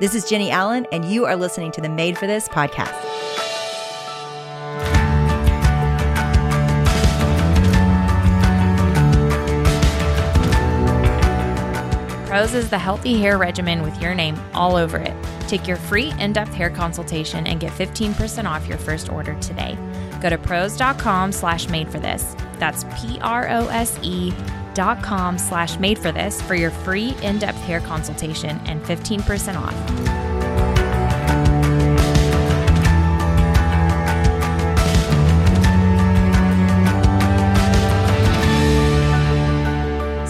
This is Jennie Allen, and you are listening to the Made for This podcast. Prose is the healthy hair regimen with your name all over it. Take your free in depth hair consultation and get 15% off your first order today. Go to prose.com slash made for this. That's P R O S E com slash made for this for your free in depth hair consultation and 15% off.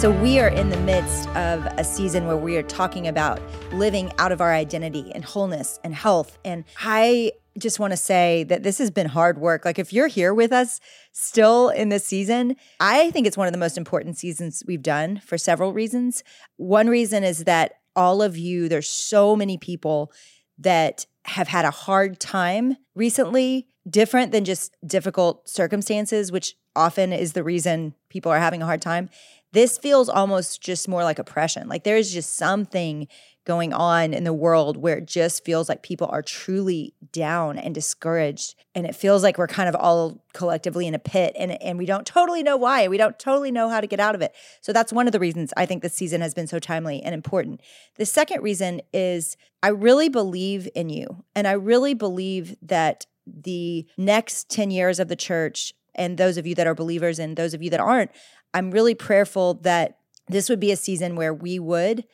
So, we are in the midst of a season where we are talking about living out of our identity and wholeness and health. And I just want to say that this has been hard work. Like, if you're here with us still in this season, I think it's one of the most important seasons we've done for several reasons. One reason is that all of you, there's so many people that have had a hard time recently, different than just difficult circumstances, which often is the reason people are having a hard time. This feels almost just more like oppression. Like there is just something going on in the world where it just feels like people are truly down and discouraged. And it feels like we're kind of all collectively in a pit and, and we don't totally know why. And we don't totally know how to get out of it. So that's one of the reasons I think this season has been so timely and important. The second reason is I really believe in you. And I really believe that the next 10 years of the church and those of you that are believers and those of you that aren't, I'm really prayerful that this would be a season where we would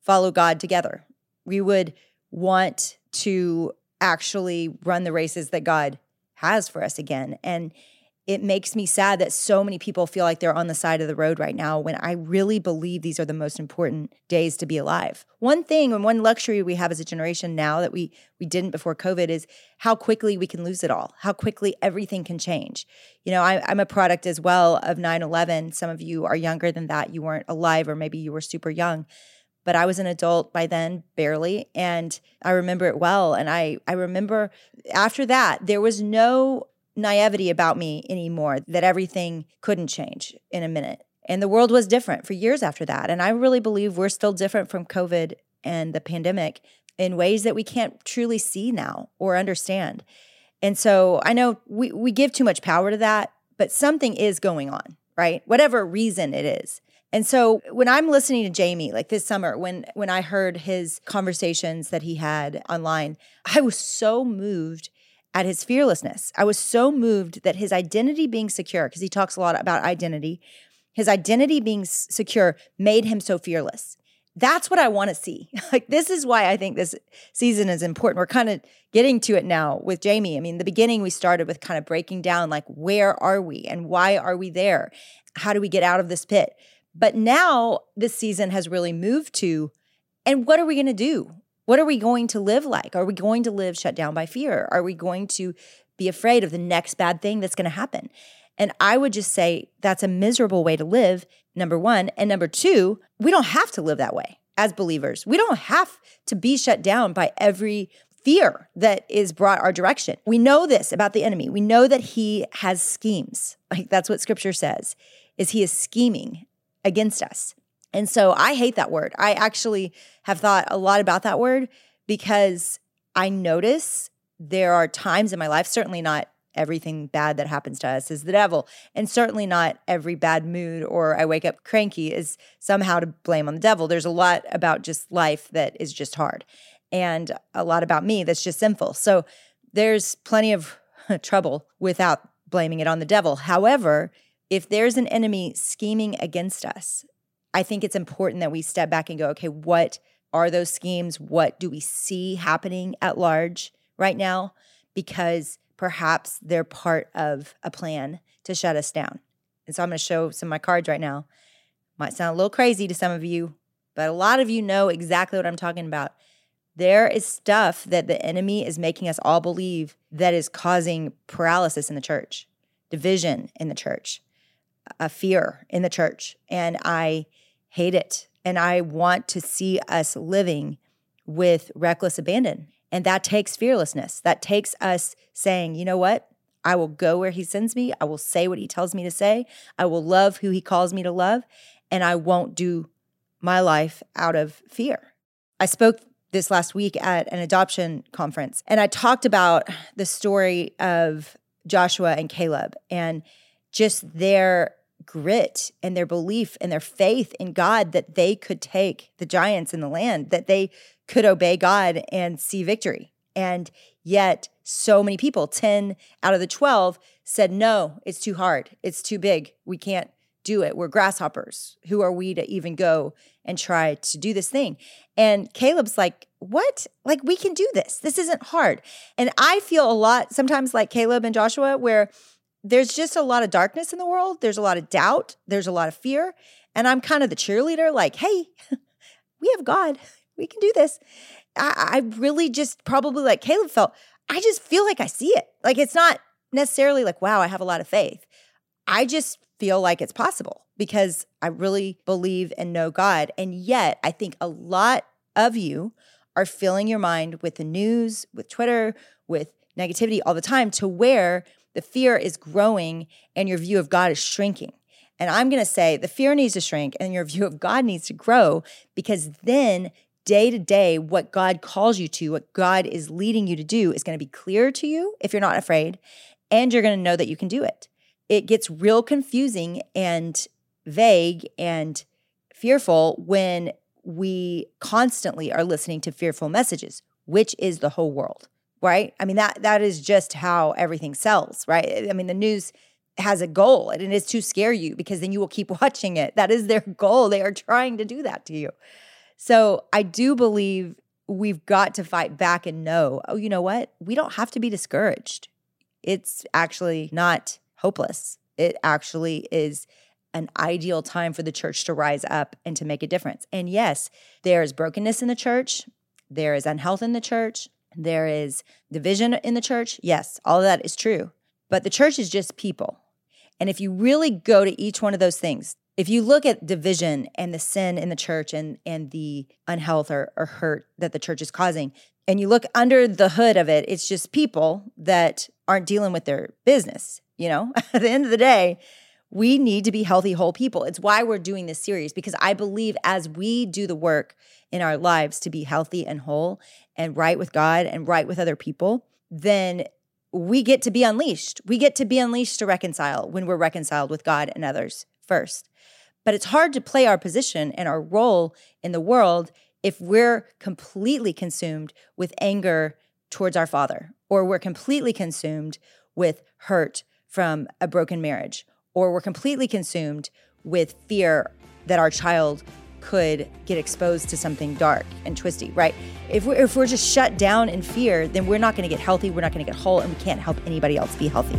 follow God together. We would want to actually run the races that God has for us again. And it makes me sad that so many people feel like they're on the side of the road right now when I really believe these are the most important days to be alive. One thing and one luxury we have as a generation now that we we didn't before COVID is how quickly we can lose it all, how quickly everything can change. You know, I, I'm a product as well of 9 11. Some of you are younger than that. You weren't alive, or maybe you were super young but I was an adult by then, barely, and I remember it well. And I I remember after that there was no naivety about me anymore that everything couldn't change in a minute. And the world was different for years after that. And I really believe we're still different from COVID and the pandemic in ways that we can't truly see now or understand. And so I know we, we give too much power to that, but something is going on, right? Whatever reason it is. And so when I'm listening to Jamie, like this summer, when when I heard his conversations that he had online, I was so moved at his fearlessness. I was so moved that his identity being secure, because he talks a lot about identity, his identity being secure made him so fearless. That's what I want to see. Like, this is why I think this season is important. We're kind of getting to it now with Jamie. I mean, the beginning we started with kind of breaking down, like, where are we and why are we there? How do we get out of this pit? But now this season has really moved to, and what are we going to do? What are we going to live like? Are we going to live shut down by fear? Are we going to be afraid of the next bad thing that's going to happen? And I would just say that's a miserable way to live, number one. And number two, we don't have to live that way as believers. We don't have to be shut down by every fear that is brought our direction. We know this about the enemy. We know that he has schemes. Like that's what scripture says is he is scheming against us. And so I hate that word. I actually have thought a lot about that word because I notice there are times in my life, certainly not everything bad that happens to us is the devil, and certainly not every bad mood or I wake up cranky is somehow to blame on the devil. There's a lot about just life that is just hard, and a lot about me that's just sinful. So there's plenty of trouble without blaming it on the devil. However, if there's an enemy scheming against us, I think it's important that we step back and go, okay, what are those schemes? What do we see happening at large right now? Because perhaps they're part of a plan to shut us down. And so I'm going to show some of my cards right now. Might sound a little crazy to some of you, but a lot of you know exactly what I'm talking about. There is stuff that the enemy is making us all believe that is causing paralysis in the church, division in the church, a fear in the church. And I hate it. And I want to see us living with reckless abandon. And that takes fearlessness. That takes us saying, you know what? I will go where he sends me. I will say what he tells me to say. I will love who he calls me to love. And I won't do my life out of fear. I spoke this last week at an adoption conference. And I talked about the story of Joshua and Caleb and just their grit and their belief and their faith in God that they could take the giants in the land, that they could obey God and see victory. And yet, so many people, 10 out of the 12, said, No, it's too hard. It's too big. We can't do it. We're grasshoppers. Who are we to even go and try to do this thing? And Caleb's like, What? Like, we can do this. This isn't hard. And I feel a lot sometimes like Caleb and Joshua, where there's just a lot of darkness in the world. There's a lot of doubt. There's a lot of fear. And I'm kind of the cheerleader, like, Hey, we have God. We can do this. I, I really just probably like Caleb felt, I just feel like I see it. Like, it's not necessarily like, wow, I have a lot of faith. I just feel like it's possible because I really believe and know God. And yet, I think a lot of you are filling your mind with the news, with Twitter, with negativity all the time to where the fear is growing and your view of God is shrinking. And I'm going to say the fear needs to shrink and your view of God needs to grow because then day to day, what God calls you to, what God is leading you to do is going to be clear to you if you're not afraid, and you're going to know that you can do it it gets real confusing and vague and fearful when we constantly are listening to fearful messages, which is the whole world, right? I mean that that is just how everything sells, right? I mean the news has a goal and it is to scare you because then you will keep watching it. That is their goal. They are trying to do that to you. So I do believe we've got to fight back and know, oh, you know what? We don't have to be discouraged. It's actually not hopeless. It actually is an ideal time for the church to rise up and to make a difference. And yes, there is brokenness in the church, there is unhealth in the church, there is division in the church. Yes, all of that is true. But the church is just people. And if you really go to each one of those things, if you look at division and the sin in the church and, and the unhealth or, or hurt that the church is causing, and you look under the hood of it, it's just people that aren't dealing with their business. You know, at the end of the day, we need to be healthy, whole people. It's why we're doing this series because I believe as we do the work in our lives to be healthy and whole and right with God and right with other people, then we get to be unleashed. We get to be unleashed to reconcile when we're reconciled with God and others first. But it's hard to play our position and our role in the world if we're completely consumed with anger towards our Father, or we're completely consumed with hurt from a broken marriage, or we're completely consumed with fear that our child could get exposed to something dark and twisty, right? If we're, if we're just shut down in fear, then we're not going to get healthy, we're not going to get whole, and we can't help anybody else be healthy.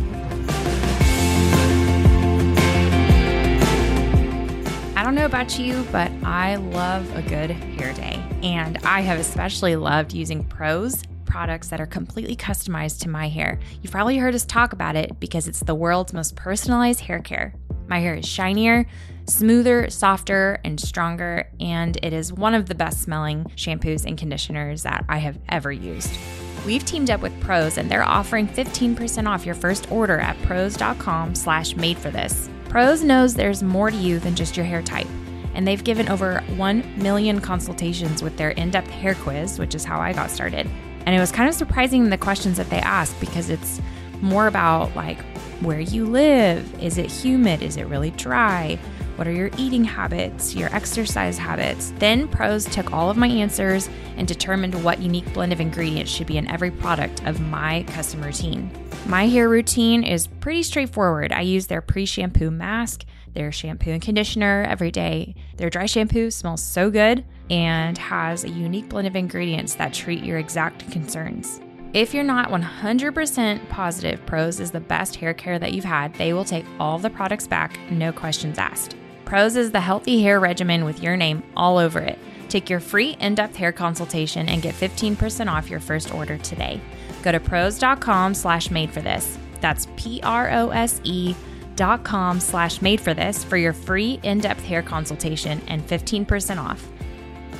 I don't know about you, but I love a good hair day. And I have especially loved using Prose products that are completely customized to my hair. You've probably heard us talk about it because it's the world's most personalized hair care. My hair is shinier, smoother, softer, and stronger, and it is one of the best smelling shampoos and conditioners that I have ever used. We've teamed up with Prose and they're offering 15% off your first order at prose.com slash made for this. Prose knows there's more to you than just your hair type and they've given over 1 million consultations with their in depth hair quiz, which is how I got started. And it was kind of surprising the questions that they asked because it's more about like where you live. Is it humid? Is it really dry? What are your eating habits, your exercise habits? Then Prose took all of my answers and determined what unique blend of ingredients should be in every product of my custom routine. My hair routine is pretty straightforward. I use their pre shampoo mask, their shampoo and conditioner every day. Their dry shampoo smells so good and has a unique blend of ingredients that treat your exact concerns. If you're not 100% positive Prose is the best hair care that you've had, they will take all the products back, no questions asked. Prose is the healthy hair regimen with your name all over it. Take your free in depth hair consultation and get 15% off your first order today. Go to prose.com slash made for this. That's P R O S E dot com slash made for this for your free in depth hair consultation and 15% off.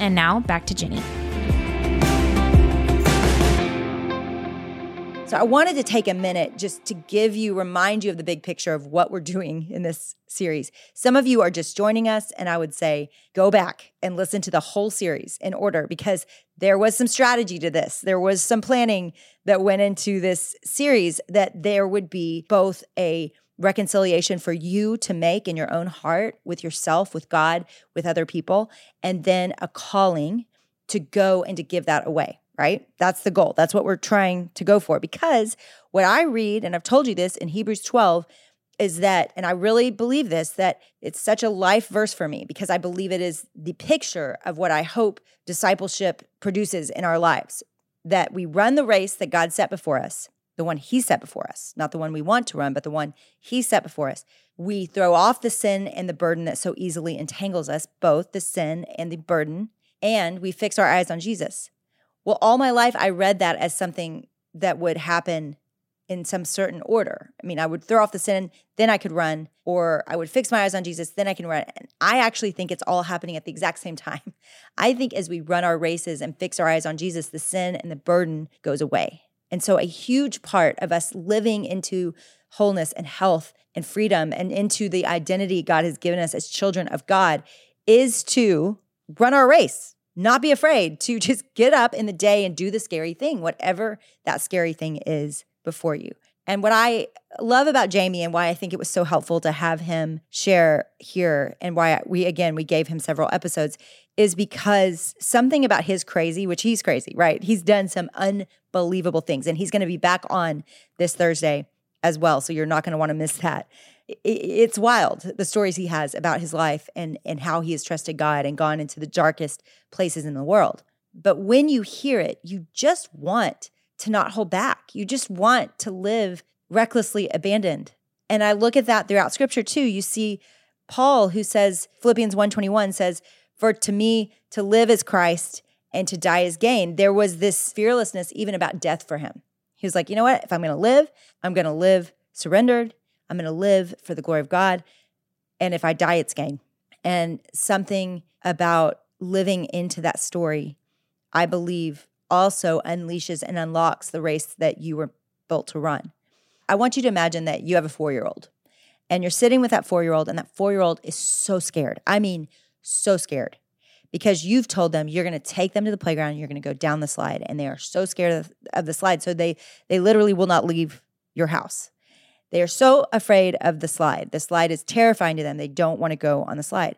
And now back to Jennie. So I wanted to take a minute just to give you, remind you of the big picture of what we're doing in this series. Some of you are just joining us, and I would say go back and listen to the whole series in order because there was some strategy to this. There was some planning that went into this series that there would be both a reconciliation for you to make in your own heart with yourself, with God, with other people, and then a calling to go and to give that away, right? That's the goal. That's what we're trying to go for. Because what I read, and I've told you this in Hebrews 12, is that, and I really believe this, that it's such a life verse for me because I believe it is the picture of what I hope discipleship produces in our lives. That we run the race that God set before us, the one He set before us, not the one we want to run, but the one He set before us. We throw off the sin and the burden that so easily entangles us, both the sin and the burden, and we fix our eyes on Jesus. Well, all my life, I read that as something that would happen in some certain order. I mean, I would throw off the sin, then I could run, or I would fix my eyes on Jesus, then I can run. And I actually think it's all happening at the exact same time. I think as we run our races and fix our eyes on Jesus, the sin and the burden goes away. And so, a huge part of us living into wholeness and health and freedom and into the identity God has given us as children of God is to run our race, not be afraid to just get up in the day and do the scary thing, whatever that scary thing is before you. And what I love about Jamie and why I think it was so helpful to have him share here and why we, again, we gave him several episodes is because something about his crazy, which he's crazy, right? He's done some unbelievable things and he's going to be back on this Thursday as well. So you're not going to want to miss that. It's wild the stories he has about his life and, and how he has trusted God and gone into the darkest places in the world. But when you hear it, you just want to not hold back. You just want to live recklessly abandoned. And I look at that throughout scripture too. You see Paul who says Philippians 121 says, "For to me to live is Christ and to die is gain." There was this fearlessness even about death for him. He was like, "You know what? If I'm going to live, I'm going to live surrendered. I'm going to live for the glory of God, and if I die it's gain." And something about living into that story, I believe also unleashes and unlocks the race that you were built to run. I want you to imagine that you have a four year old and you're sitting with that four year old, and that four year old is so scared. I mean, so scared because you've told them you're going to take them to the playground, you're going to go down the slide, and they are so scared of, the slide. So they, they literally will not leave your house. They are so afraid of the slide. The slide is terrifying to them. They don't want to go on the slide.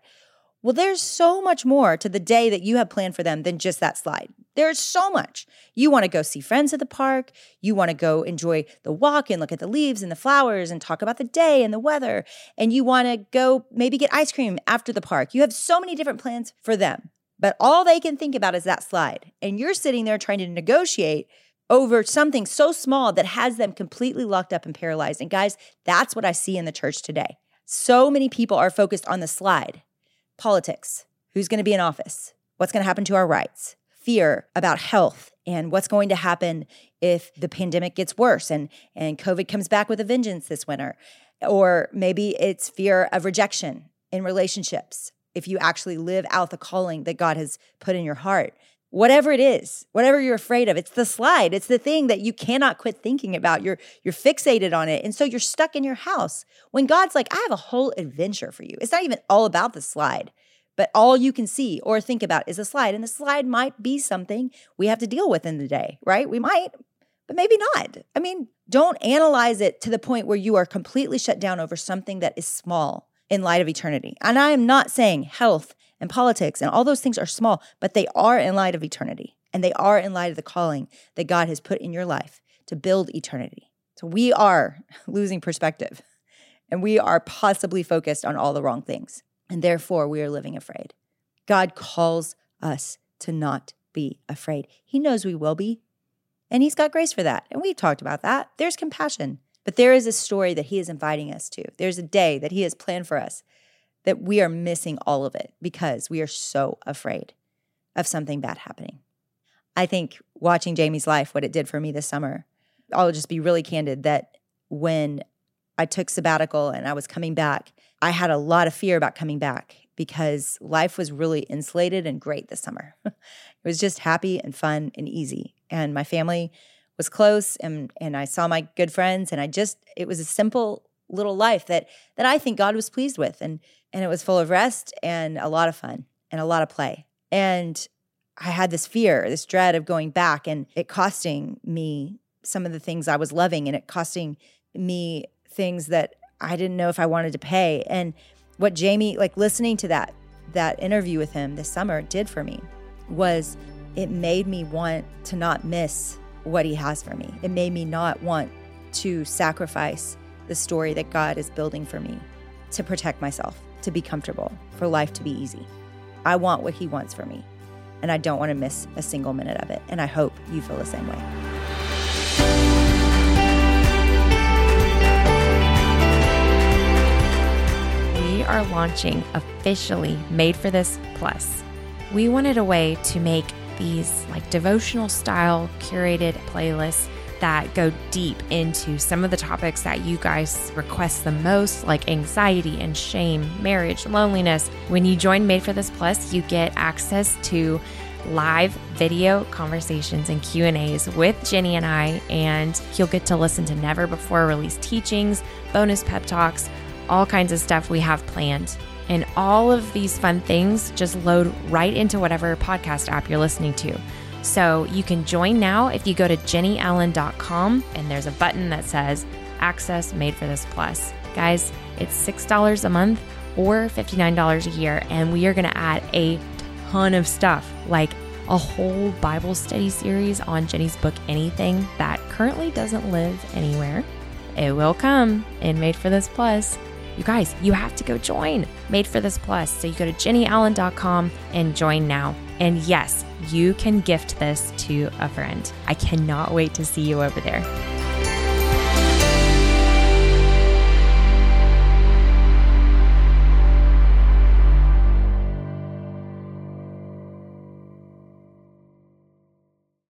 Well, there's so much more to the day that you have planned for them than just that slide. There's so much. You want to go see friends at the park. You want to go enjoy the walk and look at the leaves and the flowers and talk about the day and the weather. And you want to go maybe get ice cream after the park. You have so many different plans for them, but all they can think about is that slide. And you're sitting there trying to negotiate over something so small that has them completely locked up and paralyzed. And guys, that's what I see in the church today. So many people are focused on the slide politics, who's going to be in office, what's going to happen to our rights, fear about health and what's going to happen if the pandemic gets worse and, and COVID comes back with a vengeance this winter. Or maybe it's fear of rejection in relationships if you actually live out the calling that God has put in your heart. Whatever it is, whatever you're afraid of, it's the slide. It's the thing that you cannot quit thinking about. You're you're fixated on it. And so you're stuck in your house. When God's like, I have a whole adventure for you. It's not even all about the slide. But all you can see or think about is a slide. And the slide might be something we have to deal with in the day, right? We might, but maybe not. I mean, don't analyze it to the point where you are completely shut down over something that is small in light of eternity. And I am not saying health and politics and all those things are small, but they are in light of eternity. And they are in light of the calling that God has put in your life to build eternity. So we are losing perspective and we are possibly focused on all the wrong things and therefore we are living afraid. God calls us to not be afraid. He knows we will be, and He's got grace for that. And we've talked about that. There's compassion, but there is a story that He is inviting us to. There's a day that He has planned for us that we are missing all of it because we are so afraid of something bad happening. I think watching Jamie's life, what it did for me this summer, I'll just be really candid that when I took sabbatical and I was coming back, I had a lot of fear about coming back because life was really insulated and great this summer. it was just happy and fun and easy. And my family was close and and I saw my good friends and I just it was a simple little life that that I think God was pleased with and and it was full of rest and a lot of fun and a lot of play. And I had this fear, this dread of going back and it costing me some of the things I was loving and it costing me things that I didn't know if I wanted to pay. And what Jamie, like listening to that that interview with him this summer did for me was it made me want to not miss what he has for me. It made me not want to sacrifice the story that God is building for me to protect myself, to be comfortable, for life to be easy. I want what he wants for me, and I don't want to miss a single minute of it. And I hope you feel the same way. We are launching officially Made for This Plus. We wanted a way to make these like devotional style curated playlists that go deep into some of the topics that you guys request the most like anxiety and shame, marriage, loneliness. When you join Made for This Plus, you get access to live video conversations and Q&As with Jennie and I and you'll get to listen to never before released teachings, bonus pep talks, all kinds of stuff we have planned. And all of these fun things just load right into whatever podcast app you're listening to. So you can join now if you go to jennieallen.com and there's a button that says Access Made for This Plus. Guys, it's $6 a month or $59 a year, and we are going to add a ton of stuff like a whole Bible study series on Jennie's book, Anything, that currently doesn't live anywhere. It will come in Made for This Plus. You guys, you have to go join Made for This Plus. So you go to jennieallen.com and join now. And yes, you can gift this to a friend. I cannot wait to see you over there.